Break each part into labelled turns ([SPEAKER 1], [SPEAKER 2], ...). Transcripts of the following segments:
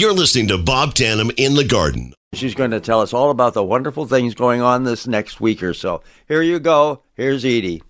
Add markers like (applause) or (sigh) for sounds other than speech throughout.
[SPEAKER 1] You're listening to Bob Tanem in the Garden.
[SPEAKER 2] She's going to tell us all about the wonderful things going on this next week or so. Here you go. Here's Edie.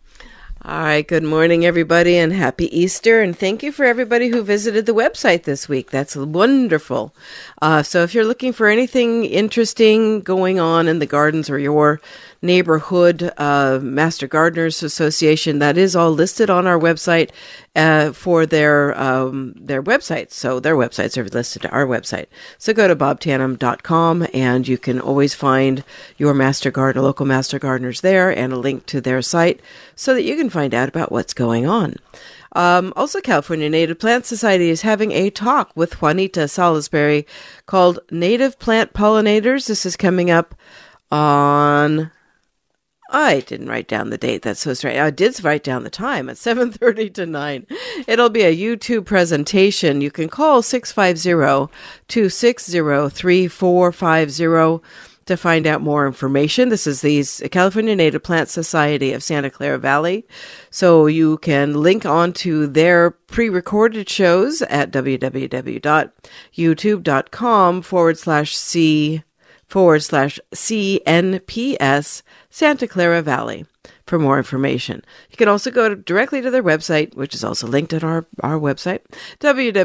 [SPEAKER 3] All right, good morning, everybody, and happy Easter. And thank you for everybody who visited the website this week. That's wonderful. Uh, so, if you're looking for anything interesting going on in the gardens or your neighborhood uh, Master Gardeners Association, that is all listed on our website uh, for their um, their websites. So, their websites are listed to our website. So, go to bobtanem.com and you can always find your Master Gardener, local Master Gardeners there, and a link to their site so that you can find out about what's going on. Um, also, California Native Plant Society is having a talk with Juanita Salisbury called Native Plant Pollinators. This is coming up on I didn't write down the date. That's so strange. I did write down the time at (laughs) 7:30 to 9. It'll be a YouTube presentation. You can call 650-260-3450 to find out more information. This is the California Native Plant Society of Santa Clara Valley. So you can link on to their pre-recorded shows at www.youtube.com forward slash C forward slash CNPS Santa Clara Valley for more information. You can also go directly to their website, which is also linked at our, our website, www.cnps-scv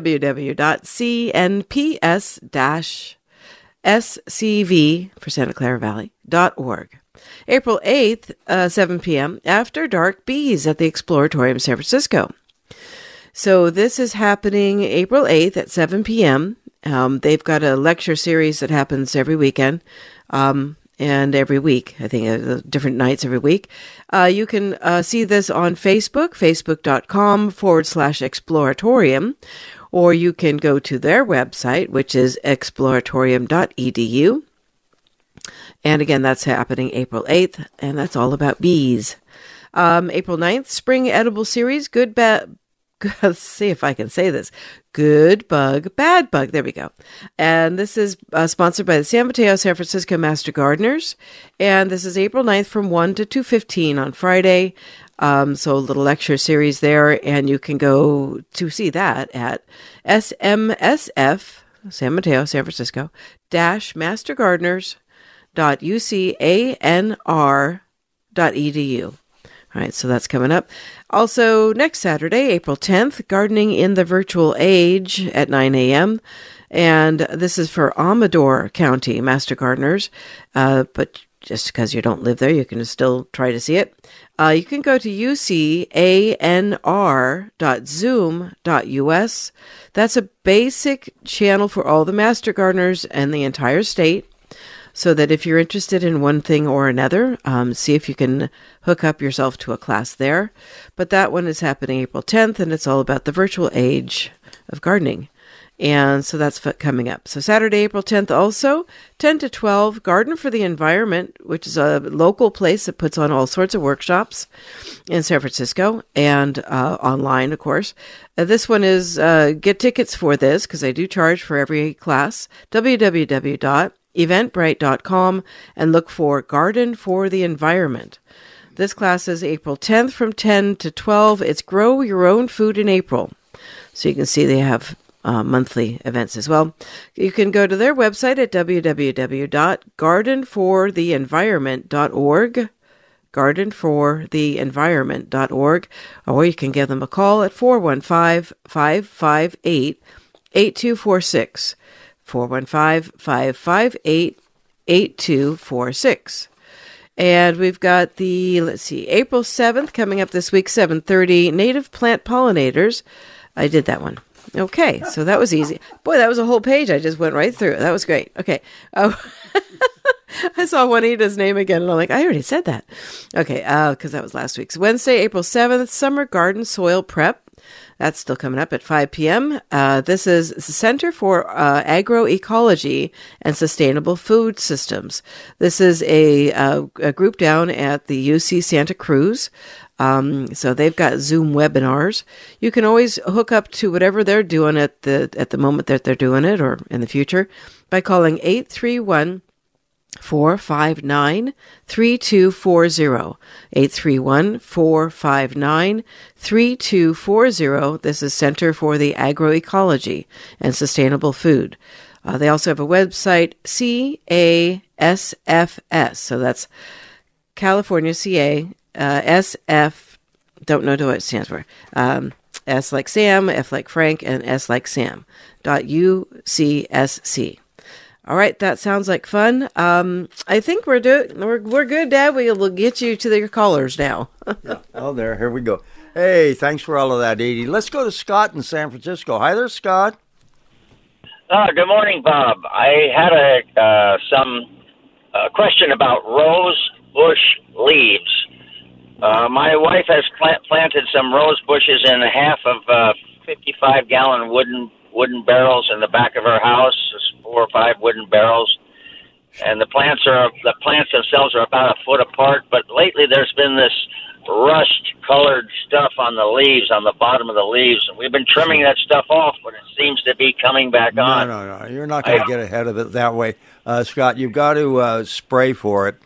[SPEAKER 3] for Santa Clara Valley dot org. April 8th, uh, 7 p.m., After Dark Bees at the Exploratorium San Francisco. So this is happening April 8th at 7 p.m. Um, they've got a lecture series that happens every weekend. Um, and every week, I think uh, different nights every week. Uh, you can uh, see this on Facebook, facebook.com forward slash exploratorium, or you can go to their website, which is exploratorium.edu. And again, that's happening April 8th, and that's all about bees. Um, April 9th, Spring Edible Series, Good, Bad, (laughs) let's see if I can say this. Good bug, bad bug. There we go. And this is uh, sponsored by the San Mateo San Francisco Master Gardeners. And this is April 9th from 1 to 2.15 on Friday. Um, so a little lecture series there. And you can go to see that at SMSF, San Mateo, San Francisco, dash mastergardeners All right, so that's coming up. Also, next Saturday, April 10th, Gardening in the Virtual Age at 9 a.m. And this is for Amador County Master Gardeners. Uh, but just because you don't live there, you can still try to see it. Uh, you can go to ucanr.zoom.us. That's a basic channel for all the Master Gardeners and the entire state so that if you're interested in one thing or another, um, see if you can hook up yourself to a class there. But that one is happening April 10th, and it's all about the virtual age of gardening. And so that's coming up. So Saturday, April 10th, also 10 to 12, Garden for the Environment, which is a local place that puts on all sorts of workshops in San Francisco and uh, online, of course. Uh, this one is uh, get tickets for this because I do charge for every class. www eventbrite.com and look for Garden for the Environment. This class is April 10th from 10 to 12. It's Grow Your Own Food in April. So you can see they have uh, monthly events as well. You can go to their website at www.gardenfortheenvironment.org, gardenfortheenvironment.org, or you can give them a call at 415 558 8246. 415 558 8246. And we've got the, let's see, April 7th coming up this week, 7.30, Native Plant Pollinators. I did that one. Okay, so that was easy. Boy, that was a whole page. I just went right through. That was great. Okay. Oh, (laughs) I saw Juanita's name again, and I'm like, I already said that. Okay, because uh, that was last week's. Wednesday, April 7th, Summer Garden Soil Prep. That's still coming up at 5 p.m. Uh, this is the Center for uh, Agroecology and Sustainable Food Systems. This is a, uh, a group down at the UC Santa Cruz. Um, so they've got Zoom webinars. You can always hook up to whatever they're doing at the at the moment that they're doing it, or in the future, by calling eight three one. 459 3240. 831 459 3240. This is Center for the Agroecology and Sustainable Food. Uh, they also have a website, CASFS. So that's California CA uh, SF. Don't know what it stands for. Um, S like Sam, F like Frank, and S like Sam. Dot UCSC. All right, that sounds like fun. Um, I think we're doing we're we're good, Dad. We'll get you to the callers now. (laughs)
[SPEAKER 2] yeah. Oh, there, here we go. Hey, thanks for all of that, Edie. Let's go to Scott in San Francisco. Hi there, Scott.
[SPEAKER 4] Uh, good morning, Bob. I had a uh, some uh, question about rose bush leaves. Uh, my wife has plant- planted some rose bushes in half of uh, 55 gallon wooden wooden barrels in the back of her house, four or five wooden barrels. And the plants are the plants themselves are about a foot apart. But lately, there's been this rust colored stuff on the leaves, on the bottom of the leaves, and we've been trimming that stuff off, but it seems to be coming back on.
[SPEAKER 2] No, no, no. You're not going to get ahead of it that way, uh, Scott. You've got to uh, spray for it.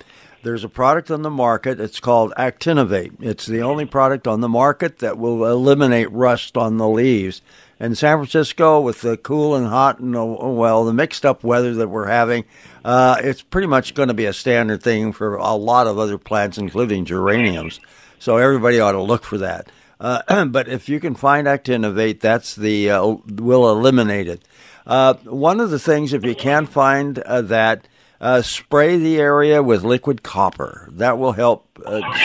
[SPEAKER 2] There's a product on the market. It's called Actinovate. It's the only product on the market that will eliminate rust on the leaves. In San Francisco, with the cool and hot and uh, well, the mixed up weather that we're having, uh, it's pretty much going to be a standard thing for a lot of other plants, including geraniums. So everybody ought to look for that. Uh, (clears throat) but if you can find Actinovate, that's the uh, will eliminate it. Uh, one of the things, if you can't find uh, that, uh, spray the area with liquid copper. That will help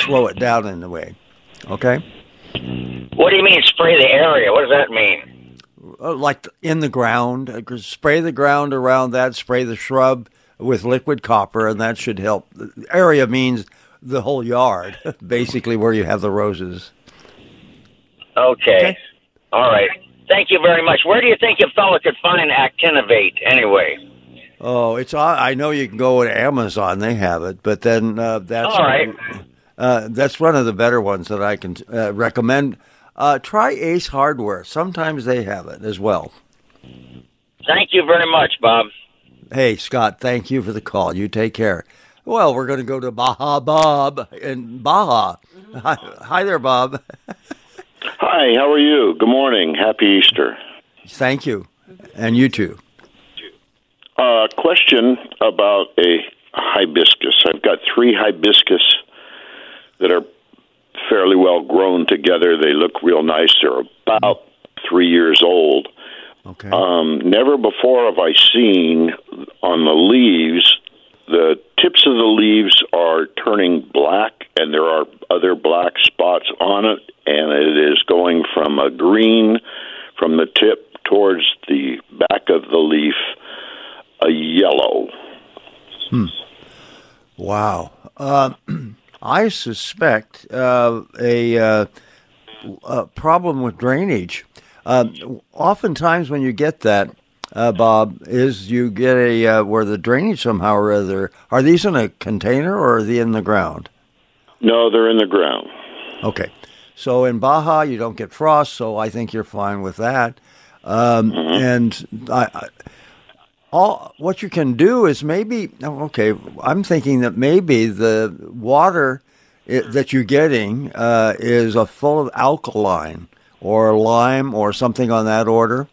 [SPEAKER 2] slow it down in a way. Okay.
[SPEAKER 4] What do you mean spray the area? What does that mean?
[SPEAKER 2] Like in the ground, spray the ground around that. Spray the shrub with liquid copper, and that should help. The area means the whole yard, (laughs) basically where you have the roses.
[SPEAKER 4] Okay. okay. All right. Thank you very much. Where do you think a fellow could find Actinovate anyway?
[SPEAKER 2] Oh, it's I know you can go to Amazon; they have it. But then uh, that's
[SPEAKER 4] all right.
[SPEAKER 2] Uh, that's one of the better ones that I can uh, recommend. Uh, try Ace Hardware; sometimes they have it as well.
[SPEAKER 4] Thank you very much, Bob.
[SPEAKER 2] Hey, Scott. Thank you for the call. You take care. Well, we're going to go to Baja Bob in Baja. Hi, hi there, Bob.
[SPEAKER 5] Hi. How are you? Good morning. Happy Easter.
[SPEAKER 2] Thank you, and you too.
[SPEAKER 5] A uh, question about a hibiscus. I've got three hibiscus that are fairly well grown together. They look real nice. They're about three years old.
[SPEAKER 2] Okay.
[SPEAKER 5] Um, never before have I seen on the leaves the tips of the leaves are turning black, and there are other black spots on it, and it is going from a green from the tip towards the back of the leaf a yellow.
[SPEAKER 2] Hmm. Wow. Uh, (clears throat) I suspect uh, a, uh, a, problem with drainage. Um, oftentimes, when you get that, uh, Bob, is you get a uh, where the drainage somehow or other. Are these in a container or are they in the ground?
[SPEAKER 5] No, they're in the ground.
[SPEAKER 2] Okay. So in Baja, you don't get frost, so I think you're fine with that. Um, mm-hmm. And I, I all what you can do is maybe okay. I'm thinking that maybe the water it, that you're getting uh, is a full of alkaline or lime or something on that order.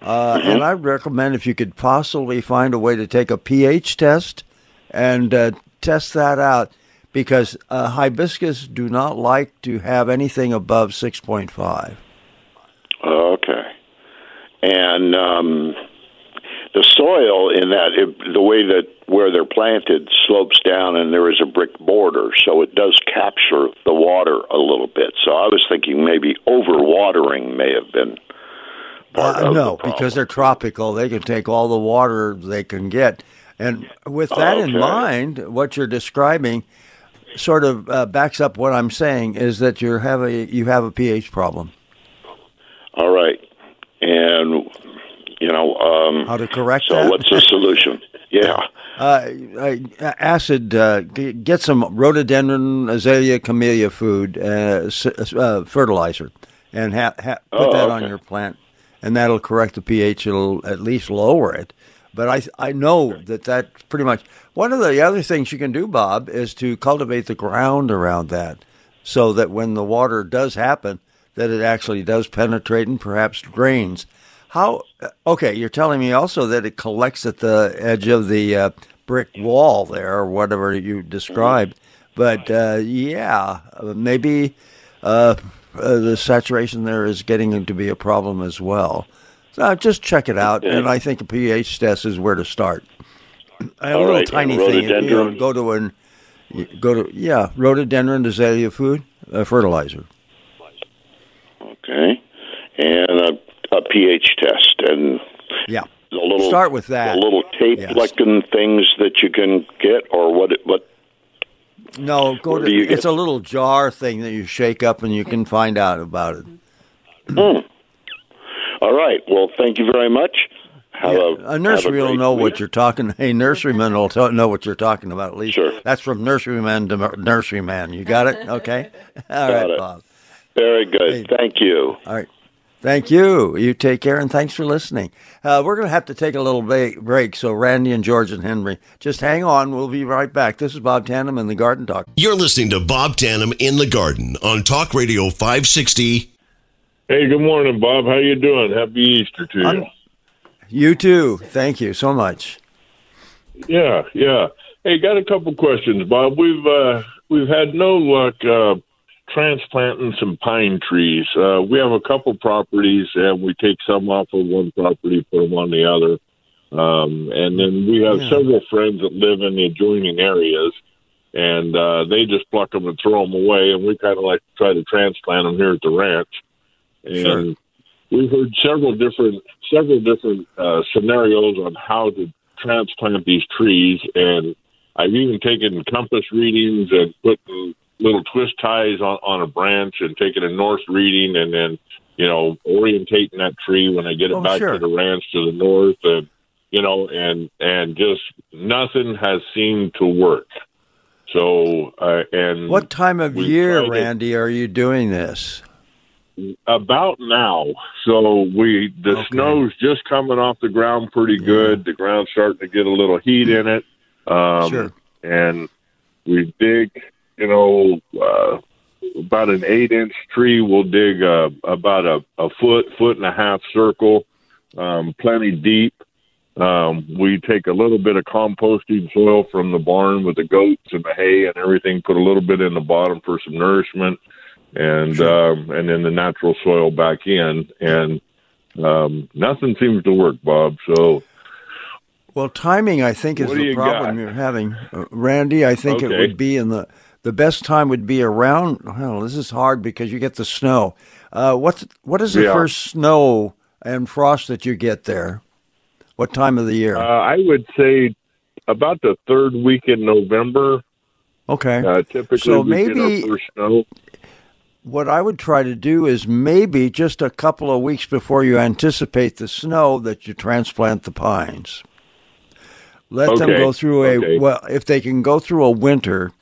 [SPEAKER 2] Uh, mm-hmm. And I'd recommend if you could possibly find a way to take a pH test and uh, test that out because uh, hibiscus do not like to have anything above 6.5.
[SPEAKER 5] Okay. And um, the soil in that it, the way that where they're planted slopes down and there is a brick border so it does capture the water a little bit. So i was thinking maybe overwatering may have been
[SPEAKER 2] uh, no the because they're tropical. They can take all the water they can get. And with that okay. in mind what you're describing sort of uh, backs up what i'm saying is that you have a you have a ph problem
[SPEAKER 5] now. Um,
[SPEAKER 2] How to correct
[SPEAKER 5] so
[SPEAKER 2] that?
[SPEAKER 5] what's the solution? (laughs) Yeah.
[SPEAKER 2] Uh, uh, acid. Uh, g- get some rhododendron, azalea, camellia food uh, s- uh, fertilizer, and ha- ha- put
[SPEAKER 5] Oh,
[SPEAKER 2] that on your plant, and that'll correct the pH. It'll at least lower it. But I I know that that's pretty much one of the other things you can do, Bob, is to cultivate the ground around that, so that when the water does happen, that it actually does penetrate and perhaps drains. How? Okay, you're telling me also that it collects at the edge of the uh, brick wall there, or whatever you described. But uh, yeah, uh, maybe uh, uh, the saturation there is getting to be a problem as well. So just check it out, and I think a pH test is where to start. A
[SPEAKER 5] All
[SPEAKER 2] little
[SPEAKER 5] right,
[SPEAKER 2] tiny
[SPEAKER 5] and
[SPEAKER 2] thing. You know, go to an go to yeah, rhododendron azalea food uh, fertilizer.
[SPEAKER 5] Okay. And a, a pH test and
[SPEAKER 2] Yeah.
[SPEAKER 5] the little
[SPEAKER 2] Start with that.
[SPEAKER 5] The little tape
[SPEAKER 2] Yes.
[SPEAKER 5] looking things that you can get, or what? What?
[SPEAKER 2] No, go to.
[SPEAKER 5] you get-
[SPEAKER 2] It's a little jar thing that you shake up, and you can find out about it. Hmm.
[SPEAKER 5] All right. Well, thank you very much. Have a,
[SPEAKER 2] a nursery
[SPEAKER 5] a
[SPEAKER 2] will know
[SPEAKER 5] week.
[SPEAKER 2] what you're talking. (laughs) A nurseryman will t- know what you're talking about. At least
[SPEAKER 5] Sure.
[SPEAKER 2] that's from nurseryman to nurseryman. You got it? Okay. (laughs) All right,
[SPEAKER 5] it.
[SPEAKER 2] Bob.
[SPEAKER 5] Very good. Thank you.
[SPEAKER 2] All right. Thank you. You take care, and thanks for listening. Uh, we're going to have to take a little ba- break. So, Randy and George and Henry, just hang on. We'll be right back. This is Bob Tanem in the Garden Talk.
[SPEAKER 1] You're listening to Bob Tanem in the Garden on Talk Radio 560.
[SPEAKER 6] Hey, good morning, Bob. How you doing? Happy Easter to you.
[SPEAKER 2] I'm- You too. Thank you so much.
[SPEAKER 6] Yeah, yeah. Hey, got a couple questions, Bob. We've uh, we've had no luck uh, transplanting some pine trees. Uh, we have a couple properties, and we take some off of one property, put them on the other. Um, and then we have
[SPEAKER 2] Yeah.
[SPEAKER 6] several friends that live in the adjoining areas, and uh, they just pluck them and throw them away. And we kind of like to try to transplant them here at the ranch. And
[SPEAKER 2] Sure.
[SPEAKER 6] we've heard several different several different uh, scenarios on how to transplant these trees, and I've even taken compass readings and put little twist ties on, on a branch and taking a north reading, and then you know orientating that tree when I get it
[SPEAKER 2] Oh,
[SPEAKER 6] back
[SPEAKER 2] sure.
[SPEAKER 6] to the ranch to the north, and you know, and and just nothing has seemed to work. So, uh, and
[SPEAKER 2] What time of year,
[SPEAKER 6] tried it-
[SPEAKER 2] Randy, are you doing this?
[SPEAKER 6] about now. So we the
[SPEAKER 2] Okay.
[SPEAKER 6] snow's just coming off the ground pretty good. The ground's starting to get a little heat in it. Um,
[SPEAKER 2] Sure.
[SPEAKER 6] And we dig, you know, uh, about an eight inch tree. We'll dig uh, about a, a foot, foot and a half circle, um, plenty deep. Um, we take a little bit of composting soil from the barn with the goats and the hay and everything, put a little bit in the bottom for some nourishment, and um, and then the natural soil back in, and um, nothing seems to work, Bob. So
[SPEAKER 2] Well, timing, I think, is the problem
[SPEAKER 6] got?
[SPEAKER 2] you're having, uh, Randy. I think it would be in the the best time would be around. Well, this is hard because you get the snow. Uh, what's what is the
[SPEAKER 6] Yeah.
[SPEAKER 2] first snow and frost that you get there? What time of the year?
[SPEAKER 6] uh, I would say about the third week in November.
[SPEAKER 2] okay.
[SPEAKER 6] Uh, typically,
[SPEAKER 2] So maybe-
[SPEAKER 6] our first snow.
[SPEAKER 2] what I would try to do is maybe just a couple of weeks before you anticipate the snow that you transplant the pines. Let them go through a
[SPEAKER 6] okay.
[SPEAKER 2] well. If they can go through a winter,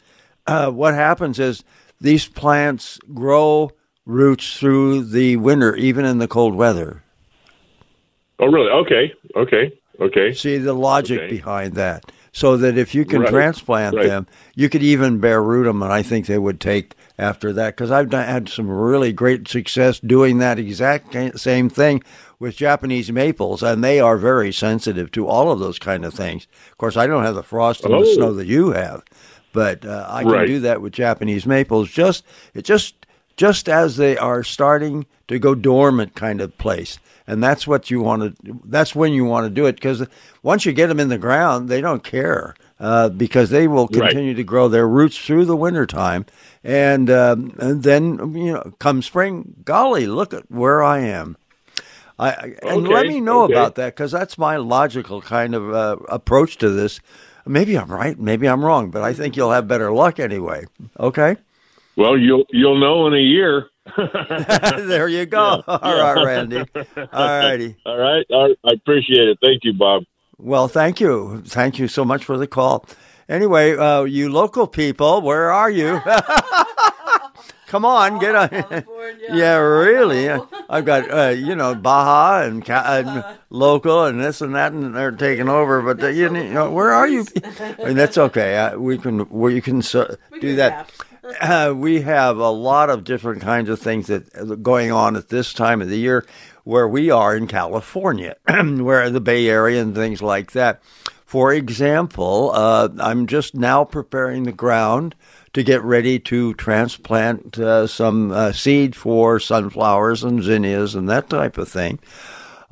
[SPEAKER 2] uh, what happens is these plants grow roots through the winter, even in the cold weather.
[SPEAKER 6] Oh, really? Okay, okay, okay.
[SPEAKER 2] See the logic
[SPEAKER 6] Okay.
[SPEAKER 2] behind that. So that if you can
[SPEAKER 6] Right,
[SPEAKER 2] transplant
[SPEAKER 6] right.
[SPEAKER 2] them, you could even bare root them, and I think they would take after that. Because I've done, had some really great success doing that exact same thing with Japanese maples, and they are very sensitive to all of those kind of things. Of course, I don't have the frost and the
[SPEAKER 6] Oh.
[SPEAKER 2] snow that you have, but uh, I can
[SPEAKER 6] Right.
[SPEAKER 2] do that with Japanese maples. Just it just just as they are starting to go dormant, kind of place, and that's what you want to. That's when you want to do it because once you get them in the ground, they don't care uh, because they will
[SPEAKER 6] Right.
[SPEAKER 2] continue to grow their roots through the wintertime. And, um, and then you know, come spring, golly, look at where I am. I, I- and let me know
[SPEAKER 6] okay.
[SPEAKER 2] about that because that's my logical kind of uh, approach to this. Maybe I'm right, maybe I'm wrong, but I think you'll have better luck anyway. Okay.
[SPEAKER 6] Well, you'll you'll know in a year. (laughs)
[SPEAKER 2] there you go. (laughs) All right, Randy. All righty. (laughs)
[SPEAKER 6] All right. I, I appreciate it. Thank you, Bob.
[SPEAKER 2] Well, thank you. Thank you so much for the call. Anyway, uh, you local people, where are you? Come on, get on. (laughs) yeah, really. I've got uh, you know Baja and, ca- and (laughs) local and this and that, and they're taking over. But uh, you know, where are you? (laughs) I mean, that's okay. Uh, we can we can uh, do that. Uh, we have a lot of different kinds of things that are going on at this time of the year where we are in California, (clears throat) where the Bay Area and things like that. For example, uh, I'm just now preparing the ground to get ready to transplant uh, some uh, seed for sunflowers and zinnias and that type of thing.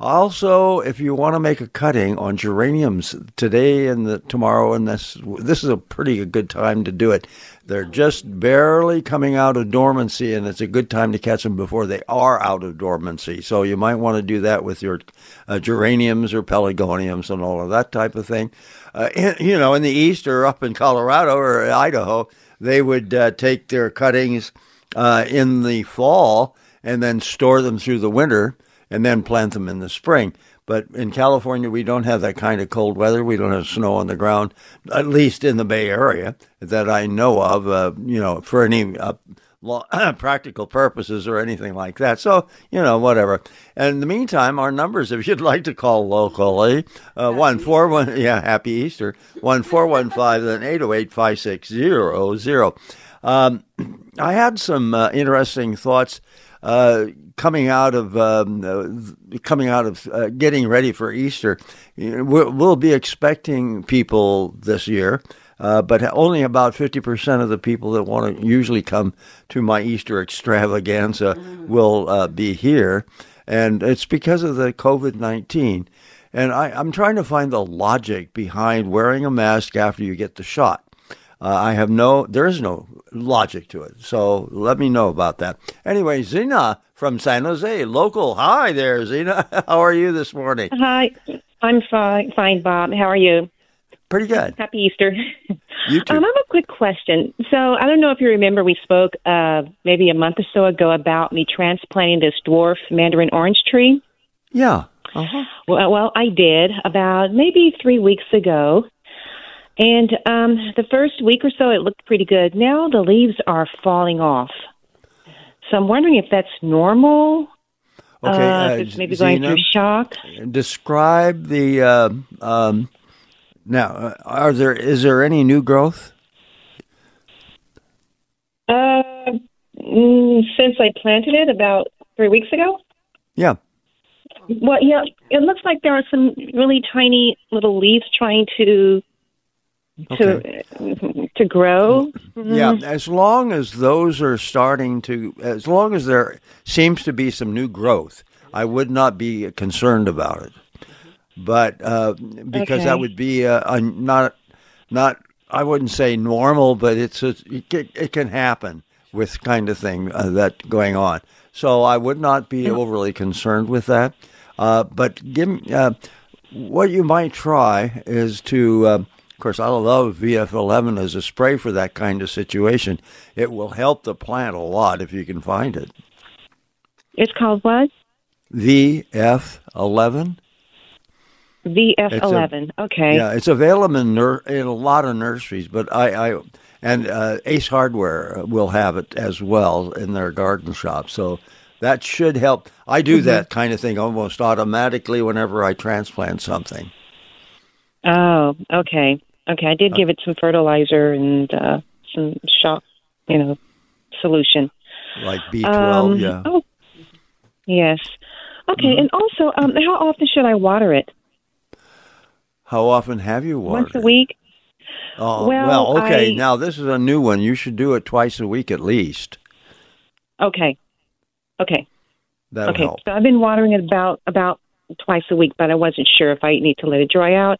[SPEAKER 2] Also, if you want to make a cutting on geraniums today and the, tomorrow, and this this is a pretty good time to do it. They're just barely coming out of dormancy, and it's a good time to catch them before they are out of dormancy. So you might want to do that with your uh, geraniums or pelargoniums and all of that type of thing. Uh, in, you know, in the east or up in Colorado or Idaho, they would uh, take their cuttings uh, in the fall and then store them through the winter and then plant them in the spring. But in California, we don't have that kind of cold weather. We don't have snow on the ground, at least in the Bay Area that I know of. Uh, you know, for any uh, (clears throat) practical purposes or anything like that. So you know, whatever. And in the meantime, our numbers, if you'd (laughs) like to call locally, uh, one four one, yeah, happy Easter, one four one five, then eight zero eight five six zero zero. Um, (clears throat) I had some uh, interesting thoughts uh, coming out of um, uh, coming out of uh, getting ready for Easter. We'll be expecting people this year. Uh, but only about 50% of the people that want to usually come to my Easter extravaganza will uh, be here. And it's because of the COVID 19. And I, I'm trying to find the logic behind wearing a mask after you get the shot. Uh, I have no, there is no logic to it. So let me know about that. Anyway, Zena from San Jose, local. Hi there, Zena. (laughs) How are you this morning?
[SPEAKER 7] Hi, I'm fine, fine, Bob. How are you?
[SPEAKER 2] Pretty good.
[SPEAKER 7] Happy Easter.
[SPEAKER 2] You too.
[SPEAKER 7] Um, I have a quick question. So I don't know if you remember, we spoke uh, maybe a month or so ago about me transplanting this dwarf mandarin orange tree.
[SPEAKER 2] Yeah. Uh-huh.
[SPEAKER 7] Well, well, I did about maybe three weeks ago. And um, the first week or so, it looked pretty good. Now the leaves are falling off. So I'm wondering if that's normal.
[SPEAKER 2] Okay,
[SPEAKER 7] uh,
[SPEAKER 2] uh,
[SPEAKER 7] maybe going through shock.
[SPEAKER 2] Describe the. Uh, um, now, uh, are there is there any new growth?
[SPEAKER 7] Uh, mm, since I planted it about three weeks ago.
[SPEAKER 2] Yeah.
[SPEAKER 7] Well, yeah, it looks like there are some really tiny little leaves trying to to to grow.
[SPEAKER 2] Yeah, as long as those are starting to, as long as there seems to be some new growth, I would not be concerned about it. But uh, because that would be uh, a not not I wouldn't say normal, but it's a, it, can, it can happen with kind of thing uh, that going on. So I would not be overly concerned with that. Uh, but give uh, what you might try is to, uh, of course, I love VF11 as a spray for that kind of situation. It will help the plant a lot if you can find it.
[SPEAKER 7] It's called what?
[SPEAKER 2] VF11.
[SPEAKER 7] VF11. okay.
[SPEAKER 2] Yeah, it's available in, nur- in a lot of nurseries, but I, I and uh, Ace Hardware will have it as well in their garden shop. So that should help. I do that kind of thing almost automatically whenever I transplant something.
[SPEAKER 7] Oh, okay. Okay. I did give it some fertilizer and uh, some shock, you know, solution.
[SPEAKER 2] Like B12,
[SPEAKER 7] Um,
[SPEAKER 2] yeah.
[SPEAKER 7] Oh, yes. Okay. And also, um, how often should I water it?
[SPEAKER 2] How often have you watered?
[SPEAKER 7] Once a week?
[SPEAKER 2] Oh,
[SPEAKER 7] Well,
[SPEAKER 2] well, okay.
[SPEAKER 7] I-
[SPEAKER 2] Now this is a new one. You should do it twice a week at least.
[SPEAKER 7] Okay. Okay.
[SPEAKER 2] That'll
[SPEAKER 7] okay.
[SPEAKER 2] help.
[SPEAKER 7] So I've been watering it about about twice a week, but I wasn't sure if I need to let it dry out.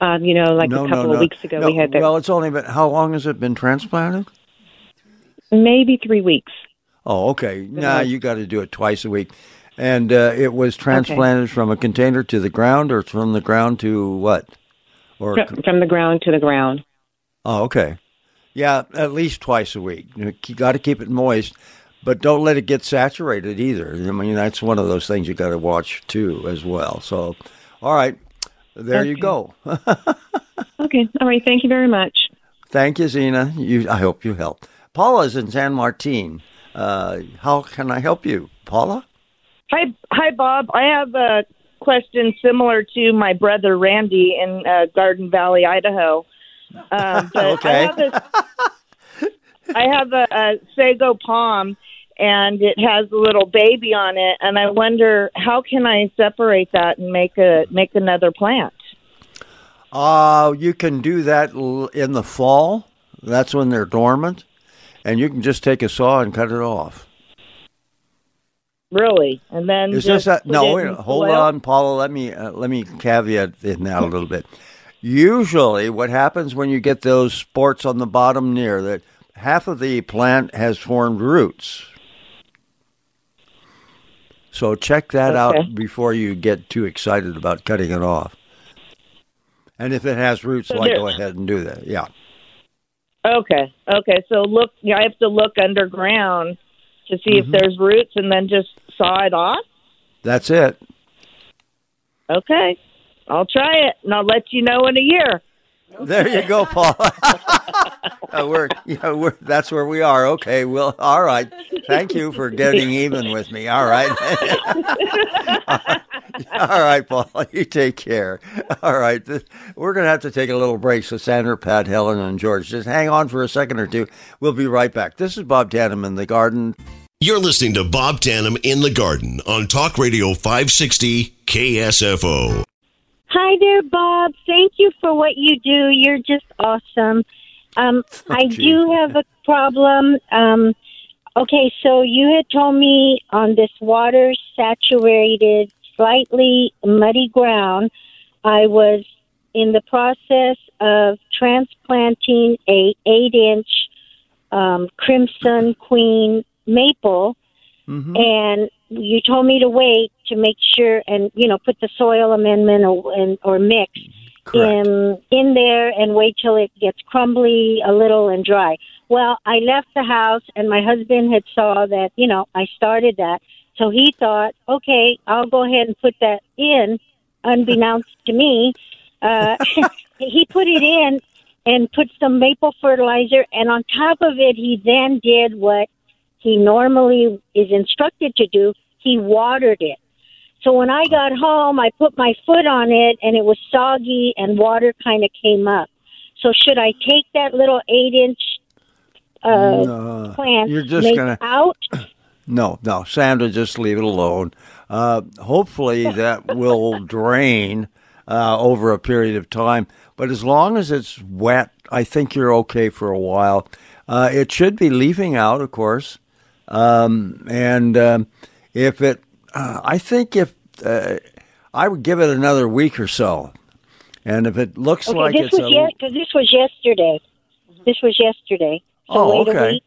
[SPEAKER 7] Um, you know, like
[SPEAKER 2] no,
[SPEAKER 7] a couple
[SPEAKER 2] no,
[SPEAKER 7] of
[SPEAKER 2] no.
[SPEAKER 7] weeks ago, we had that
[SPEAKER 2] Well, it's only been how long has it been transplanted?
[SPEAKER 7] maybe three weeks.
[SPEAKER 2] Oh, okay. Now
[SPEAKER 7] was-
[SPEAKER 2] you got to do it twice a week. And uh, it was transplanted from a container to the ground, or from the ground to what? Or
[SPEAKER 7] From, from the ground to the ground.
[SPEAKER 2] oh, okay. Yeah, at least twice a week. You got to keep it moist. but don't let it get saturated either. I mean, that's one of those things you got to watch too, as well. So, all right, there you go. (laughs)
[SPEAKER 7] Okay. All right. Thank you very much.
[SPEAKER 2] Thank you, Zena. You, I hope you help. Paula's in San Martin. Uh, how can I help you, Paula?
[SPEAKER 8] Hi, hi, Bob. I have a question similar to my brother Randy in uh, Garden Valley, Idaho. Um, (laughs) but
[SPEAKER 2] Okay.
[SPEAKER 8] I have a, I have a, a sago palm, and it has a little baby on it, and I wonder how can I separate that and make a make another plant.
[SPEAKER 2] Uh, you can do that l- in the fall. That's when they're dormant, and you can just take a saw and cut it off.
[SPEAKER 8] Really, and then
[SPEAKER 2] Is
[SPEAKER 8] just
[SPEAKER 2] this a, no? Wait, hold
[SPEAKER 8] soil?
[SPEAKER 2] on, Paula. Let me uh, let me caveat in that a little bit. Usually, what happens when you get those sports on the bottom near that half of the plant has formed roots. So check that
[SPEAKER 8] Okay.
[SPEAKER 2] out before you get too excited about cutting it off. And if it has roots,
[SPEAKER 8] So
[SPEAKER 2] like go ahead and do that. Yeah.
[SPEAKER 8] Okay. Okay. So look, I have to look underground to see
[SPEAKER 2] Mm-hmm.
[SPEAKER 8] if there's roots, and then just saw it off.
[SPEAKER 2] That's it.
[SPEAKER 8] Okay. I'll try it, and I'll let you know in a year.
[SPEAKER 2] There you go, Paul. (laughs) Uh, we're, yeah, we're, that's where we are. Okay, well, all right. Thank you for getting even with me. All right. (laughs) all right, Paul. (laughs) You take care. All right. This, we're going to have to take a little break. So, Sandra, Pat, Helen, and George, just hang on for a second or two. We'll be right back. This is Bob Tanem in the garden.
[SPEAKER 1] You're listening to Bob Tanem in the Garden on Talk Radio 560 KSFO.
[SPEAKER 9] Hi there, Bob. Thank you for what you do. You're just awesome. Um, (laughs) I
[SPEAKER 2] gee.
[SPEAKER 9] do have a problem. Um, okay, so you had told me on this water saturated, slightly muddy ground, I was in the process of transplanting a eight inch um, Crimson Queen maple
[SPEAKER 2] Mm-hmm.
[SPEAKER 9] and you told me to wait to make sure and you know put the soil amendment or and, or mix
[SPEAKER 2] Correct.
[SPEAKER 9] in in there and wait till it gets crumbly a little and dry. Well, I left the house and my husband had saw that you know I started that, so he thought, okay, I'll go ahead and put that in, unbeknownst to me. Uh, (laughs) he put it in and put some maple fertilizer, and on top of it, he then did what he normally is instructed to do. He watered it. So when I got home, I put my foot on it and it was soggy and water kind of came up. So should I take that little eight inch uh,
[SPEAKER 2] No,
[SPEAKER 9] plant
[SPEAKER 2] you're just
[SPEAKER 9] make
[SPEAKER 2] gonna-
[SPEAKER 9] out? (clears throat)
[SPEAKER 2] No, no, Sandra, just leave it alone. Uh, hopefully, (laughs) that will drain uh, over a period of time. But as long as it's wet, I think you're okay for a while. Uh, it should be leafing out, of course. Um, and um, if it, uh, I think if uh, I would give it another week or so, and if it looks
[SPEAKER 9] Okay,
[SPEAKER 2] like
[SPEAKER 9] this
[SPEAKER 2] it's
[SPEAKER 9] was
[SPEAKER 2] a,
[SPEAKER 9] yes, this was yesterday. This was yesterday. So
[SPEAKER 2] Oh,
[SPEAKER 9] wait a
[SPEAKER 2] okay.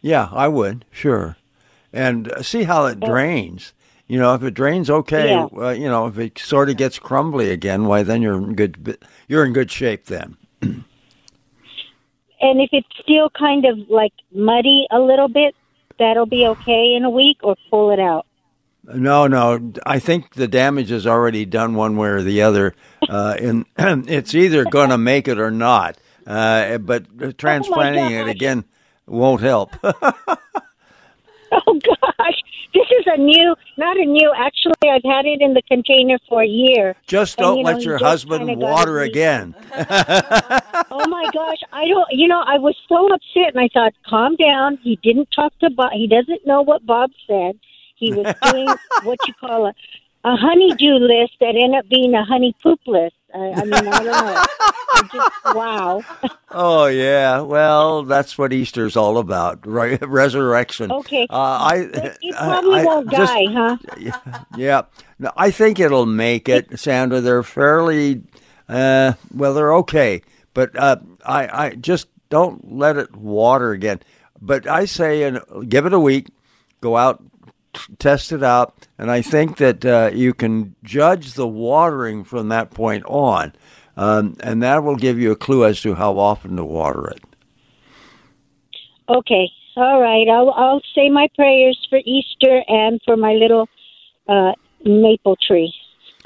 [SPEAKER 2] Yeah, I would, sure. And uh, see how it drains. You know, if it drains okay,
[SPEAKER 9] Yeah.
[SPEAKER 2] uh, you know, if it sort of gets crumbly again, why then you're in good you're in good shape then. (clears throat)
[SPEAKER 9] And if it's still kind of like muddy a little bit, that'll be okay in a week, or pull it out.
[SPEAKER 2] No, no, I think the damage is already done one way or the other. Uh, and (clears throat) it's either going to make it or not. Uh, but transplanting it again won't help. (laughs) (laughs)
[SPEAKER 9] Oh gosh, this is a new, not a new. Actually, I've had it in the container for a year.
[SPEAKER 2] Just don't
[SPEAKER 9] you know,
[SPEAKER 2] let
[SPEAKER 9] you
[SPEAKER 2] your husband water again. (laughs) (laughs)
[SPEAKER 9] Oh my gosh, I don't. You know, I was so upset, and I thought, calm down. He didn't talk to Bob. He doesn't know what Bob said. He was doing what you call a a honeydew list that ended up being a honey poop list. I, I mean, I don't know. I just, wow. (laughs)
[SPEAKER 2] Oh yeah, well that's what Easter's all about, right? Resurrection.
[SPEAKER 9] Okay.
[SPEAKER 2] Uh, I,
[SPEAKER 9] But it probably
[SPEAKER 2] I
[SPEAKER 9] won't
[SPEAKER 2] just-
[SPEAKER 9] die, huh?
[SPEAKER 2] Yeah, no, I think it'll make it, Sandra. They're fairly, uh, well, they're okay, but uh, I, I just don't let it water again. But I say, and give it a week, go out, t- test it out, and I think that uh, you can judge the watering from that point on, um, and that will give you a clue as to how often to water it.
[SPEAKER 9] Okay. All right. I'll I'll say my prayers for Easter and for my little uh, maple tree.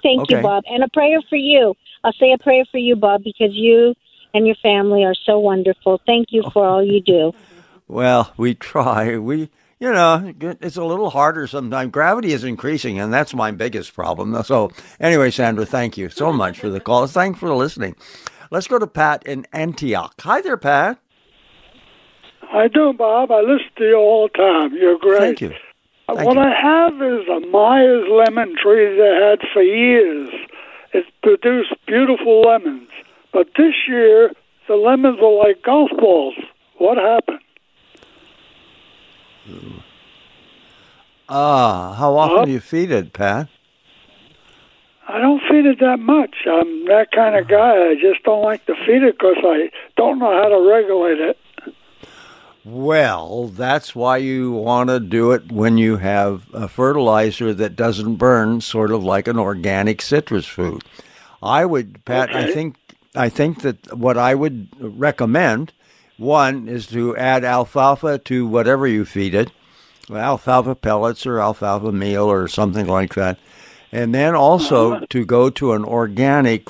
[SPEAKER 9] Thank
[SPEAKER 2] Okay.
[SPEAKER 9] you, Bob, and a prayer for you. I'll say a prayer for you, Bob, because you and your family are so wonderful. Thank you for all you do. (laughs)
[SPEAKER 2] Well, we try. We, you know, it's a little harder sometimes. Gravity is increasing, and that's my biggest problem. So, anyway, Sandra, thank you so much for the call. Thanks for listening. Let's go to Pat in Antioch. Hi there, Pat.
[SPEAKER 10] How you doing, Bob? I listen to you all the time. You're great.
[SPEAKER 2] Thank you.
[SPEAKER 10] Uh,
[SPEAKER 2] Thank
[SPEAKER 10] what
[SPEAKER 2] you.
[SPEAKER 10] I have is a Myers lemon tree that I had for years. It produced beautiful lemons. But this year, the lemons are like golf balls. What happened?
[SPEAKER 2] Ah, how often do you feed it, Pat?
[SPEAKER 10] I don't feed it that much. I'm that kind of guy. I just don't like to feed it because I don't know how to regulate it.
[SPEAKER 2] Well, that's why you want to do it when you have a fertilizer that doesn't burn, sort of like an organic citrus food. I would, Pat. I think I think that what I would recommend one is to add alfalfa to whatever you feed it, alfalfa pellets or alfalfa meal or something like that, and then also to go to an organic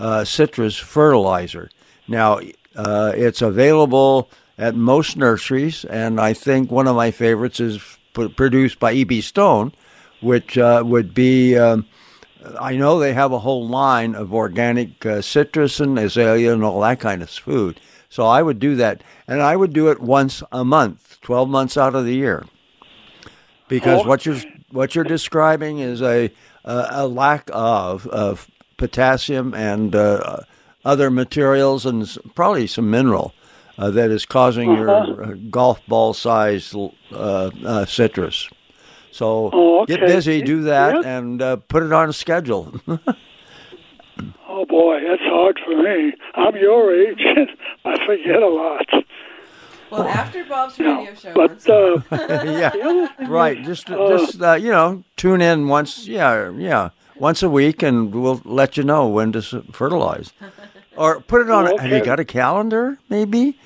[SPEAKER 2] uh, citrus fertilizer. Now, uh, it's available at most nurseries, and I think one of my favorites is p- produced by E.B. Stone, which uh, would be. Um, I know they have a whole line of organic uh, citrus and azalea and all that kind of food. So I would do that, and I would do it once a month, twelve months out of the year, because what you're what you're describing is a a, a lack of of potassium and uh, other materials and probably some mineral uh, that is causing your uh, golf ball sized uh, uh, citrus. So
[SPEAKER 10] Oh,
[SPEAKER 2] get busy, do that, and uh, put it on a schedule. (laughs)
[SPEAKER 10] Oh boy, that's hard for me. I'm your age. I forget a lot.
[SPEAKER 3] Well, after Bob's radio show,
[SPEAKER 10] But uh, (laughs)
[SPEAKER 2] yeah, right. Just, just uh, you know, tune in once. Yeah, yeah, once a week, and we'll let you know when to fertilize, (laughs) or put it on. a Have you got a calendar? Maybe.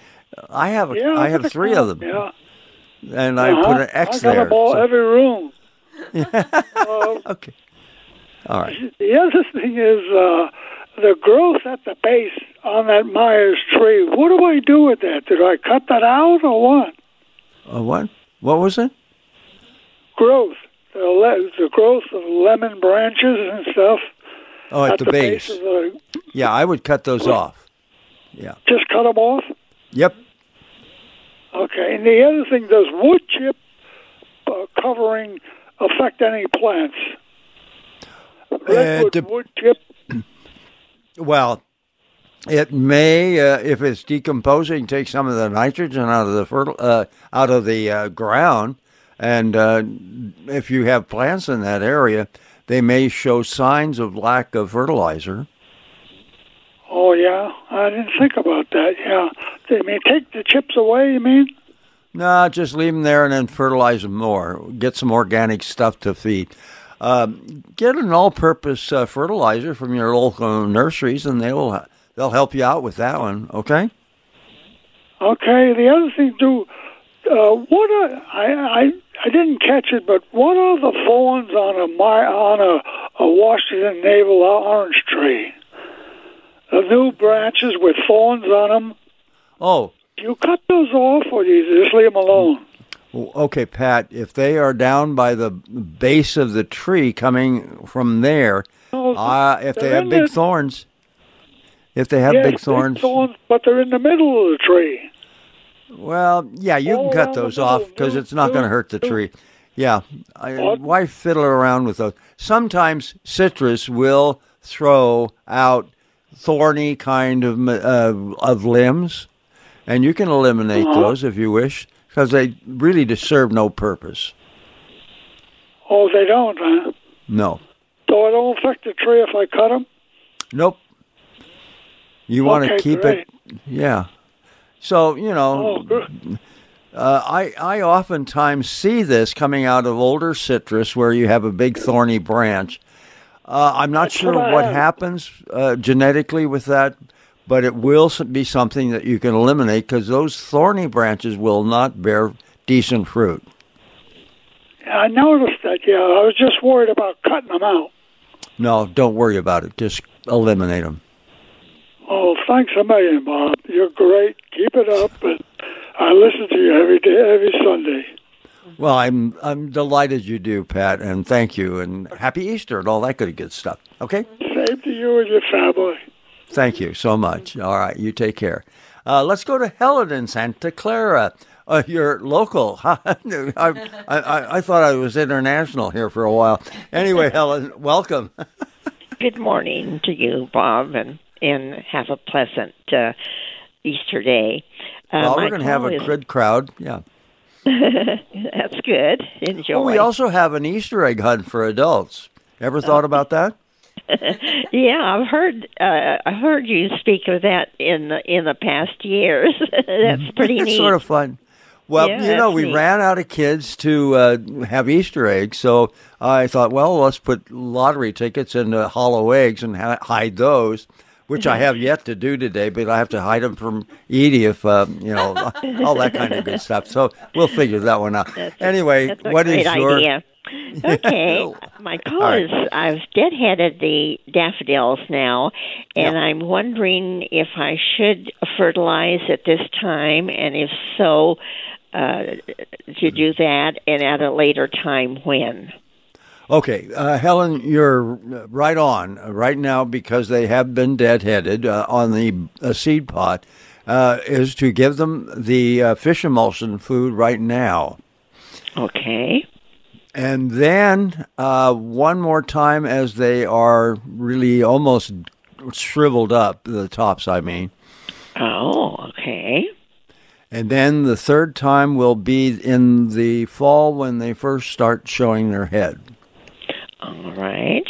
[SPEAKER 2] I have. A,
[SPEAKER 10] yeah,
[SPEAKER 2] I
[SPEAKER 10] I
[SPEAKER 2] have three of them,
[SPEAKER 10] Yeah.
[SPEAKER 2] and I
[SPEAKER 10] Uh-huh.
[SPEAKER 2] put an X
[SPEAKER 10] I got
[SPEAKER 2] there.
[SPEAKER 10] them all
[SPEAKER 2] so-
[SPEAKER 10] every room. (laughs) Uh,
[SPEAKER 2] okay. All right.
[SPEAKER 10] The other thing is uh, the growth at the base on that Myers tree. What do I do with that? Did I cut that out or what?
[SPEAKER 2] Uh, what? What was it?
[SPEAKER 10] Growth. The, le- the growth of lemon branches and stuff.
[SPEAKER 2] Oh, at, the, base.
[SPEAKER 10] of the,
[SPEAKER 2] Yeah, I would cut those off. Yeah.
[SPEAKER 10] just cut them off.
[SPEAKER 2] Yep.
[SPEAKER 10] Okay. And the other thing, does wood chip uh, covering affect any plants? Redwood
[SPEAKER 2] dep-
[SPEAKER 10] wood chip. (clears throat)
[SPEAKER 2] Well, it may, uh, if it's decomposing, take some of the nitrogen out of the fertil- uh, out of the uh, ground, and uh, if you have plants in that area, they may show signs of lack of fertilizer.
[SPEAKER 10] Oh yeah, I didn't think about that. Yeah, they may take the chips away. You mean?
[SPEAKER 2] No, just leave them there and then fertilize them more. Get some organic stuff to feed. Um, get an all-purpose uh, fertilizer from your local nurseries, and they will they'll help you out with that one. Okay.
[SPEAKER 10] Okay. The other thing too, uh, what are, I I I didn't catch it, but what are the thorns on a my on a, a Washington navel orange tree? The new branches with thorns on them.
[SPEAKER 2] Oh,
[SPEAKER 10] Do you cut those off, or do you just leave them alone?
[SPEAKER 2] Okay, Pat, if they are down by the base of the tree coming from there,
[SPEAKER 10] No,
[SPEAKER 2] uh, if they have big
[SPEAKER 10] the-
[SPEAKER 2] thorns, if they have
[SPEAKER 10] yes,
[SPEAKER 2] big thorns,
[SPEAKER 10] thorns, but they're in the middle of the tree.
[SPEAKER 2] well, yeah, you
[SPEAKER 10] All
[SPEAKER 2] can cut those
[SPEAKER 10] middle,
[SPEAKER 2] off because it's not going to hurt the tree. Yeah, I, why fiddle around with those? Sometimes citrus will throw out thorny kind of uh, of limbs, and you can eliminate
[SPEAKER 10] Uh-huh.
[SPEAKER 2] those if you wish because they really serve no purpose.
[SPEAKER 10] Oh, they don't, huh?
[SPEAKER 2] No.
[SPEAKER 10] So it don't affect the tree if I cut them.
[SPEAKER 2] Nope. You want to keep
[SPEAKER 10] great.
[SPEAKER 2] it, yeah. So you know,
[SPEAKER 10] Oh,
[SPEAKER 2] uh, I I oftentimes see this coming out of older citrus where you have a big thorny branch. Uh, I'm not
[SPEAKER 10] That's
[SPEAKER 2] sure
[SPEAKER 10] what
[SPEAKER 2] what happens uh, genetically with that, but it will be something that you can eliminate because those thorny branches will not bear decent fruit.
[SPEAKER 10] I noticed that. Yeah, I was just worried about cutting them out.
[SPEAKER 2] No, don't worry about it. Just eliminate them.
[SPEAKER 10] Oh, thanks a million, Bob. You're great. Keep it up, and I listen to you every day, every Sunday.
[SPEAKER 2] Well, I'm I'm delighted you do, Pat, and thank you, and happy Easter and all that good good stuff. Okay,
[SPEAKER 10] Same to you and your family.
[SPEAKER 2] Thank you so much. All right, you take care. Uh, let's go to Helen in Santa Clara. Uh, you're local. (laughs) I, I I thought I was international here for a while. Anyway, (laughs) Helen, welcome.
[SPEAKER 11] Good morning to you, Bob, and and have a pleasant uh, Easter day. Uh,
[SPEAKER 2] well, we're going to have a
[SPEAKER 11] is-
[SPEAKER 2] good crowd. Yeah. (laughs)
[SPEAKER 11] That's good. Enjoy.
[SPEAKER 2] Oh, we also have an Easter egg hunt for adults. Ever thought about that? (laughs)
[SPEAKER 11] yeah, I've heard uh, I heard you speak of that in the in the past years. (laughs) that's pretty (laughs)
[SPEAKER 2] it's
[SPEAKER 11] neat.
[SPEAKER 2] sort of fun. Well,
[SPEAKER 11] Yeah,
[SPEAKER 2] you know, we
[SPEAKER 11] neat.
[SPEAKER 2] ran out of kids to uh, have Easter eggs, so I thought, well, let's put lottery tickets into hollow eggs and ha- hide those, which I have yet to do today, but I have to hide them from Edie if, uh, you know, all that kind of good stuff. So we'll figure that one out. anyway,
[SPEAKER 11] a
[SPEAKER 2] what is your.
[SPEAKER 11] idea. (laughs) Okay, my call
[SPEAKER 2] All right.
[SPEAKER 11] is I've deadheaded the daffodils now, and I'm wondering if I should fertilize at this time, and if so, uh, to do that, and at a later time when.
[SPEAKER 2] Okay, uh, Helen, you're right on right now because they have been deadheaded uh, on the uh, seed pot. Uh, is to give them the uh, fish emulsion food right now.
[SPEAKER 11] Okay.
[SPEAKER 2] And then uh, one more time as they are really almost shriveled up, the tops, I mean.
[SPEAKER 11] Oh, okay.
[SPEAKER 2] And then the third time will be in the fall when they first start showing their head.
[SPEAKER 11] All right.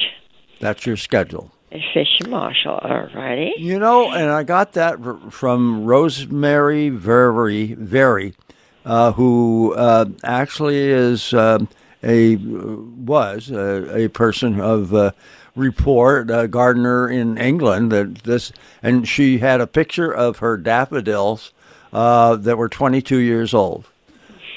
[SPEAKER 2] That's your schedule.
[SPEAKER 11] Fish emulsion, all righty.
[SPEAKER 2] You know, and I got that from Rosemary Verey, Verey, uh, who uh, actually is um a was a, a person of uh, report, a gardener in England. That this, and she had a picture of her daffodils uh, that were 22 years old.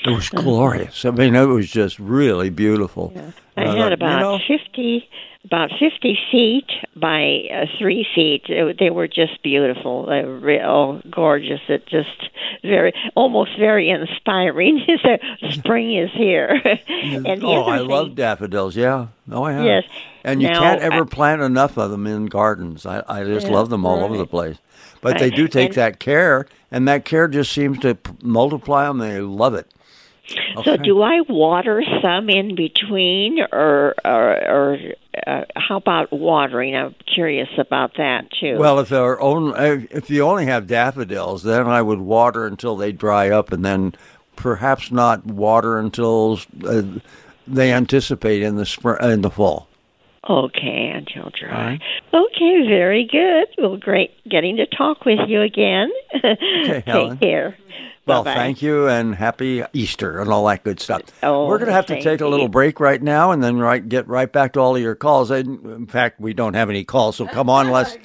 [SPEAKER 2] It was glorious. I mean, it was just really beautiful.
[SPEAKER 11] I
[SPEAKER 2] Uh,
[SPEAKER 11] had
[SPEAKER 2] you
[SPEAKER 11] about
[SPEAKER 2] know,
[SPEAKER 11] fifty, about fifty feet by uh, three feet. It, they were just beautiful. They were real gorgeous. It just very, almost very inspiring. (laughs) spring is here. (laughs) and
[SPEAKER 2] oh, I
[SPEAKER 11] thing,
[SPEAKER 2] love daffodils. Yeah. Oh, yeah.
[SPEAKER 11] Yes.
[SPEAKER 2] And you
[SPEAKER 11] Now,
[SPEAKER 2] can't ever
[SPEAKER 11] I-
[SPEAKER 2] plant enough of them in gardens. I, I just
[SPEAKER 11] Yeah,
[SPEAKER 2] love them all over the place. But they do take
[SPEAKER 11] And-
[SPEAKER 2] that care, and that care just seems to p- multiply them. They love it.
[SPEAKER 11] So, do I water some in between, or or, or uh, how about watering? I'm curious about that too.
[SPEAKER 2] Well, if they're only, if you only have daffodils, then I would water until they dry up, and then perhaps not water until uh, they anticipate in the spring in the fall.
[SPEAKER 11] Okay, until dry. Okay, very good. Well, great getting to talk with you again. (laughs)
[SPEAKER 2] Okay, Helen.
[SPEAKER 11] Take care.
[SPEAKER 2] Well,
[SPEAKER 11] Bye-bye.
[SPEAKER 2] thank you, and happy Easter and all that good stuff.
[SPEAKER 11] Oh,
[SPEAKER 2] We're going to have to take a little break right now, and then right get right back to all of your calls. In fact, we don't have any calls, so come on, (laughs) let's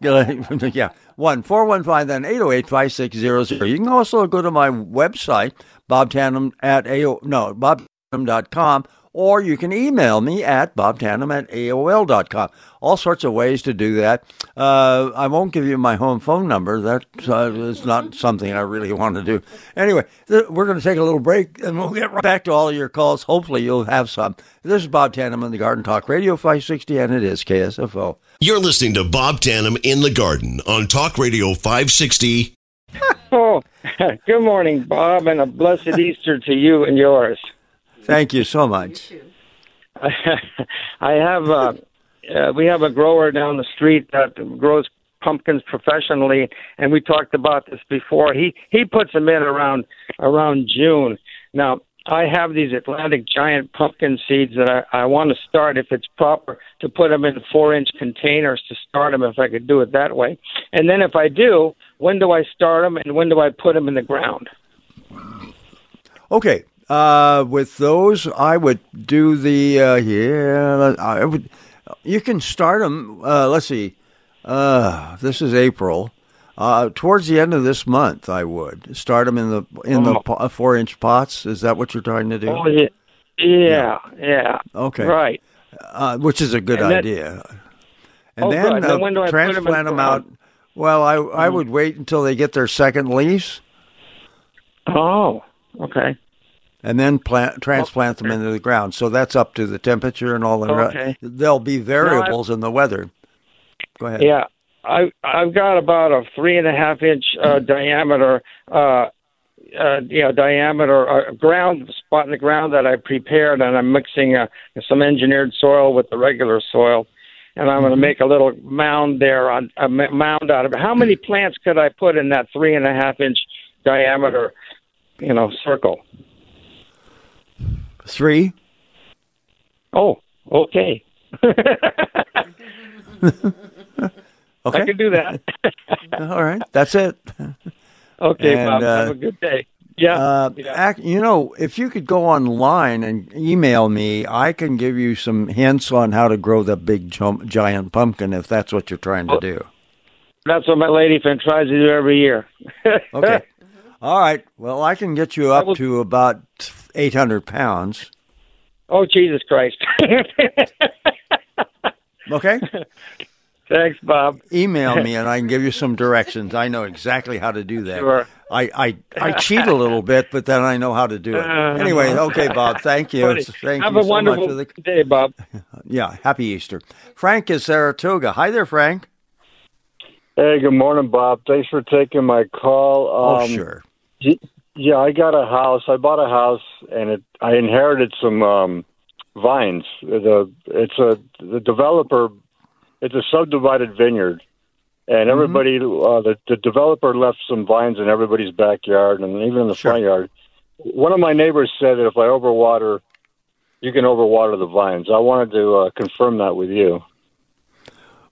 [SPEAKER 2] (laughs) yeah one four one five then eight zero eight five six zero zero. You can also go to my website bobtanem at ao no bobtanem.com or you can email me at bobtanem at aol.com. All sorts of ways to do that. Uh, I won't give you my home phone number. That's uh, is not something I really want to do. Anyway, th- we're going to take a little break and we'll get right back to all of your calls. Hopefully, you'll have some. This is Bob Tanem on the Garden Talk Radio 560, and it is KSFO.
[SPEAKER 1] You're listening to Bob Tanem in the Garden on Talk Radio 560. (laughs)
[SPEAKER 12] Oh, (laughs) good morning, Bob, and a blessed Easter to you and yours.
[SPEAKER 2] Thank you so much. (laughs)
[SPEAKER 12] I have uh, uh, we have a grower down the street that grows pumpkins professionally, and we talked about this before. He he puts them in around around June. Now I have these Atlantic giant pumpkin seeds that I, I want to start, if it's proper, to put them in four inch containers to start them, if I could do it that way. And then if I do, when do I start them, and when do I put them in the ground?
[SPEAKER 2] Okay. Uh, with those, I would do the uh, yeah. I would. You can start them. Uh, let's see. Uh, this is April. Uh, towards the end of this month, I would start them in the in the po- four inch pots. Is that what you're trying to do?
[SPEAKER 12] Oh yeah, yeah, yeah.
[SPEAKER 2] Okay.
[SPEAKER 12] Right.
[SPEAKER 2] Uh, which is a good
[SPEAKER 12] And
[SPEAKER 2] idea. And
[SPEAKER 12] Oh,
[SPEAKER 2] then.
[SPEAKER 12] Then when do I put 'em in
[SPEAKER 2] transplant
[SPEAKER 12] the
[SPEAKER 2] them out. Well, I I
[SPEAKER 12] Mhm.
[SPEAKER 2] would wait until they get their second leaves,
[SPEAKER 12] Oh, okay.
[SPEAKER 2] And then plant transplant them into the ground. So that's up to the temperature and all the. re-
[SPEAKER 12] Okay.
[SPEAKER 2] There'll be variables in the weather. Go ahead.
[SPEAKER 12] Yeah, I I've got about a three and a half inch uh, (clears throat) diameter, uh, uh, you know, diameter uh, ground spot in the ground that I prepared, and I'm mixing uh, some engineered soil with the regular soil, and I'm going to make a little mound there on a mound out of it. How many (clears throat) plants could I put in that three and a half inch diameter, you know, circle?
[SPEAKER 2] Three.
[SPEAKER 12] Oh, okay. (laughs)
[SPEAKER 2] Okay.
[SPEAKER 12] I can do that. (laughs)
[SPEAKER 2] All right. That's it.
[SPEAKER 12] Okay,
[SPEAKER 2] And,
[SPEAKER 12] Bob.
[SPEAKER 2] uh,
[SPEAKER 12] have a good day. Yeah.
[SPEAKER 2] Uh,
[SPEAKER 12] yeah.
[SPEAKER 2] ac- you know, if you could go online and email me, I can give you some hints on how to grow the big giant pumpkin if that's what you're trying to
[SPEAKER 12] Oh.
[SPEAKER 2] do.
[SPEAKER 12] That's what my lady friend tries to do every year. (laughs)
[SPEAKER 2] Okay. All right. Well, I can get you up to about 800 pounds.
[SPEAKER 12] Oh, Jesus Christ. (laughs)
[SPEAKER 2] Okay.
[SPEAKER 12] Thanks, Bob.
[SPEAKER 2] Email (laughs) me and I can give you some directions. I know exactly how to do that.
[SPEAKER 12] Sure.
[SPEAKER 2] I, I, I cheat a little bit, but then I know how to do it.
[SPEAKER 12] Uh,
[SPEAKER 2] Anyway, okay, Bob. Thank you.
[SPEAKER 12] Funny.
[SPEAKER 2] Thank
[SPEAKER 12] Have
[SPEAKER 2] you
[SPEAKER 12] a
[SPEAKER 2] so
[SPEAKER 12] wonderful
[SPEAKER 2] much for the
[SPEAKER 12] day, Bob. (laughs)
[SPEAKER 2] Yeah, happy Easter. Frank is Saratoga. Hi there, Frank.
[SPEAKER 13] Hey, good morning, Bob. Thanks for taking my call.
[SPEAKER 2] Oh,
[SPEAKER 13] Um,
[SPEAKER 2] sure.
[SPEAKER 13] y- Yeah, I got a house. I bought a house, and it. I inherited some um, vines. The it's a the developer. It's a subdivided vineyard, and everybody. Uh, the the developer left some vines in everybody's backyard and even in the front yard. One of my neighbors said that if I overwater, you can overwater the vines. I wanted to uh, confirm that with you.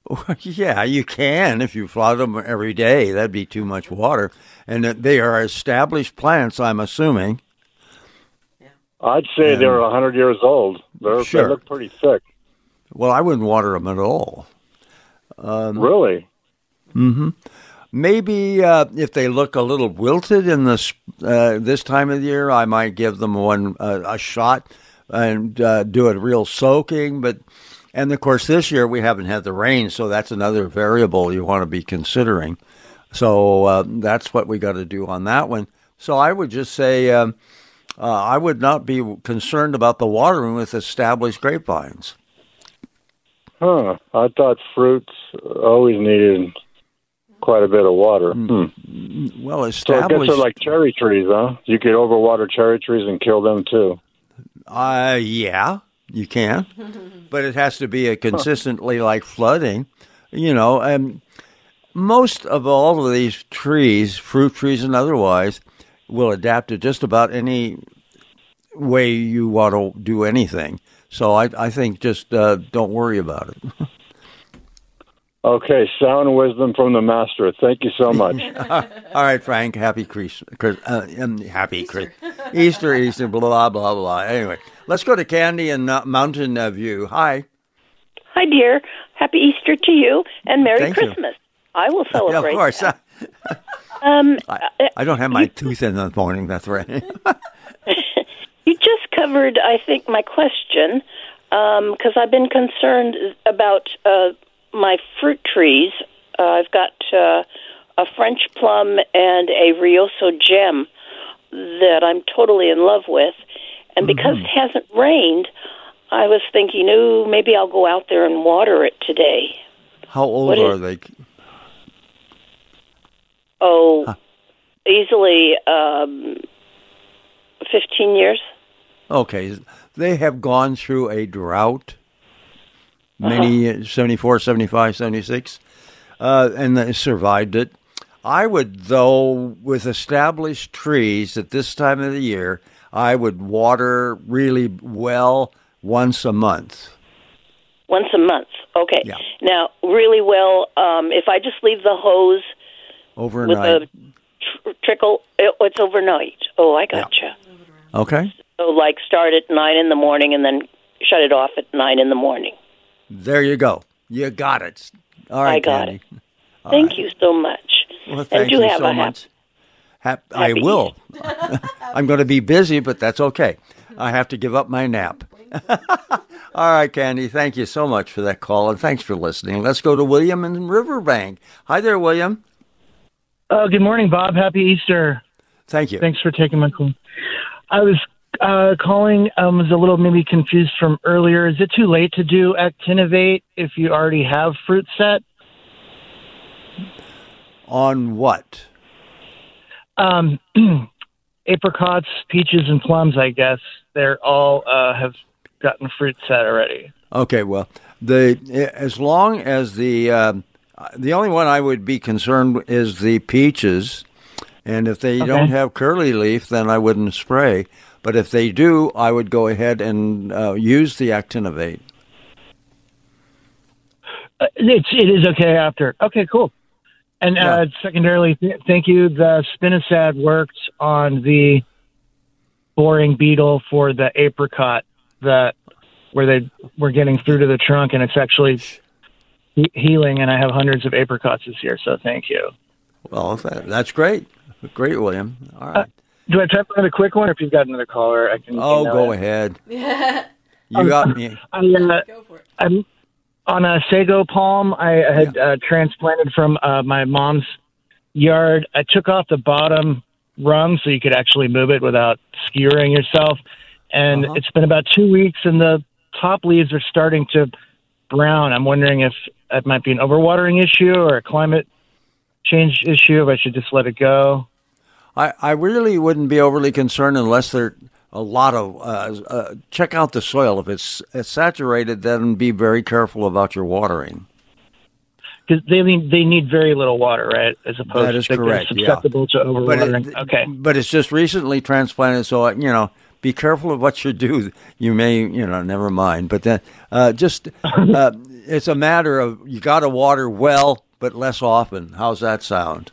[SPEAKER 13] (laughs)
[SPEAKER 2] Yeah, you can if you flood them every day. That'd be too much water. And they are established plants, I'm assuming.
[SPEAKER 13] I'd say
[SPEAKER 2] And-
[SPEAKER 13] they're a hundred years old. They're,
[SPEAKER 2] Sure.
[SPEAKER 13] They look pretty thick.
[SPEAKER 2] Well, I wouldn't water them at all. Um,
[SPEAKER 13] really?
[SPEAKER 2] hmm Maybe uh, if they look a little wilted in this uh, this time of the year, I might give them one uh, a shot and uh, do a real soaking. But and of course, this year we haven't had the rain, so that's another variable you want to be considering. So uh, that's what we got to do on that one. So I would just say um, uh, I would not be concerned about the watering with established grapevines.
[SPEAKER 13] Huh. I thought fruits always needed quite a bit of water. Hmm.
[SPEAKER 2] Well,
[SPEAKER 13] So I guess they're like cherry trees, huh? You could overwater cherry trees and kill them too.
[SPEAKER 2] Uh, yeah, you can, (laughs) but it has to be a consistently like flooding. You know, and most of all of these trees, fruit trees and otherwise, will adapt to just about any way you want to do anything. So I, I think just uh, don't worry about it. (laughs)
[SPEAKER 13] Okay, sound wisdom from the master. Thank you so much. (laughs)
[SPEAKER 2] All right, Frank. Happy Christmas. Uh, um, happy Chris- Easter, Easter. Blah blah blah. Anyway, let's go to Candy in uh, Mountain uh, View. Hi.
[SPEAKER 14] Hi, dear. Happy Easter to you and Merry
[SPEAKER 2] Thank you.
[SPEAKER 14] Christmas. I will (laughs)
[SPEAKER 2] Yeah,
[SPEAKER 14] celebrate.
[SPEAKER 2] of course. (laughs)
[SPEAKER 14] Um,
[SPEAKER 2] I, I don't have my tooth in the morning. That's right. (laughs)
[SPEAKER 14] you just covered, I think, my question because I've been concerned about uh, my fruit trees. Uh, I've got uh, a French plum and a Rio Oso Gem that I'm totally in love with, and because it hasn't rained, I was thinking, oh, maybe I'll go out there and water it today.
[SPEAKER 2] How old
[SPEAKER 14] What is-
[SPEAKER 2] are they?
[SPEAKER 14] Oh, easily um, 15 years.
[SPEAKER 2] Okay, they have gone through a drought, many uh 74, 75, 76, uh, and they survived it. I would, though, with established trees at this time of the year, I would water really well once a month.
[SPEAKER 14] Once a month. Okay. Now, really well, um, if I just leave the hose
[SPEAKER 2] Overnight.
[SPEAKER 14] with a tr- trickle, it, it's overnight. Oh, I gotcha.
[SPEAKER 2] Okay,
[SPEAKER 14] So, like, start at 9 in the morning and then shut it off at 9 in the morning.
[SPEAKER 2] there you go. You got it. All right,
[SPEAKER 14] I got
[SPEAKER 2] Candy. All
[SPEAKER 14] Thank
[SPEAKER 2] right.
[SPEAKER 14] you so much.
[SPEAKER 2] Well, thank
[SPEAKER 14] do
[SPEAKER 2] you
[SPEAKER 14] have
[SPEAKER 2] so
[SPEAKER 14] a
[SPEAKER 2] much. Hap- I will. (laughs) I'm going to be busy, but that's okay. I have to give up my nap. (laughs) All right, Candy. Thank you so much for that call, and thanks for listening. Let's go to William in Riverbank. Hi there, William.
[SPEAKER 15] Oh, good morning, Bob. Happy Easter.
[SPEAKER 2] Thank you.
[SPEAKER 15] Thanks for taking my call. I was uh, calling. Um, was a little maybe confused from earlier. Is it too late to do Actinovate if you already have fruit set?
[SPEAKER 2] On what?
[SPEAKER 15] Um, (clears throat) apricots, peaches, and plums. I guess they're all uh, have gotten fruit set already.
[SPEAKER 2] Okay, well, the as long as the um, the only one I would be concerned is the peaches, and if they
[SPEAKER 15] Okay.
[SPEAKER 2] don't have curly leaf, then I wouldn't spray. But if they do, I would go ahead and uh, use the Actinovate.
[SPEAKER 15] Uh, it's it is okay after. Okay, cool. And uh, secondarily, th- thank you. The spinosad worked on the boring beetle for the apricot that where they were getting through to the trunk, and it's actually he- healing. And I have hundreds of apricots this year, so thank you.
[SPEAKER 2] Well, that's great, great, William. All right.
[SPEAKER 15] Do I have time for another quick one, or if you've got another caller, I can.
[SPEAKER 2] oh, go
[SPEAKER 15] it?
[SPEAKER 2] ahead.
[SPEAKER 3] Yeah. (laughs)
[SPEAKER 2] You got me.
[SPEAKER 15] I, uh, I'm on a sago palm. I had uh, transplanted from uh, my mom's yard. I took off the bottom rung so you could actually move it without skewering yourself. And
[SPEAKER 2] Uh-huh.
[SPEAKER 15] it's been about two weeks, and the top leaves are starting to brown. I'm wondering if that might be an overwatering issue or a climate change issue. If I should just let it go.
[SPEAKER 2] I, I really wouldn't be overly concerned unless there a lot of uh, uh, check out the soil. If it's, it's saturated, then be very careful about your watering.
[SPEAKER 15] Because they need they need very little water, right? As opposed
[SPEAKER 2] That is
[SPEAKER 15] to
[SPEAKER 2] correct. Yeah.
[SPEAKER 15] susceptible to
[SPEAKER 2] But
[SPEAKER 15] overwatering.
[SPEAKER 2] it,
[SPEAKER 15] okay.
[SPEAKER 2] but it's just recently transplanted, so uh, you know, be careful of what you do. You may, you know, never mind. But then, uh, just uh, (laughs) it's a matter of you got to water well, but less often. How's that sound?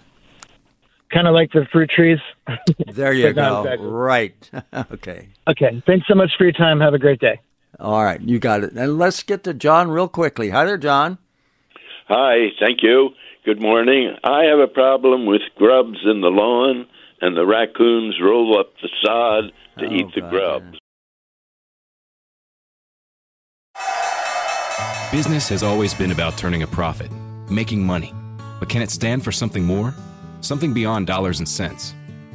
[SPEAKER 15] Kind of like the fruit trees. (laughs)
[SPEAKER 2] There you go.
[SPEAKER 15] exactly.
[SPEAKER 2] Right. (laughs) okay.
[SPEAKER 15] Okay. Thanks so much for your time. Have a great day.
[SPEAKER 2] All right, you got it. And let's get to John real quickly. Hi there, John.
[SPEAKER 16] Hi, thank you. Good morning. I have a problem with grubs in the lawn, and the raccoons roll up the sod to oh, eat the grubs.
[SPEAKER 17] Business has always been about turning a profit, making money. But can it stand for something more? Something beyond dollars and cents?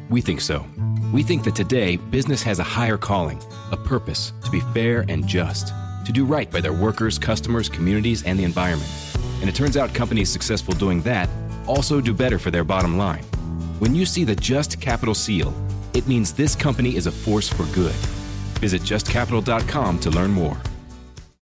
[SPEAKER 17] We think so. We think that today, business has a higher calling, a purpose to be fair and just, to do right by their workers, customers, communities, and the environment. And it turns out companies successful doing that also do better for their bottom line. When you see the Just Capital seal, it means this company is a force for good. Visit justcapital.com to learn more.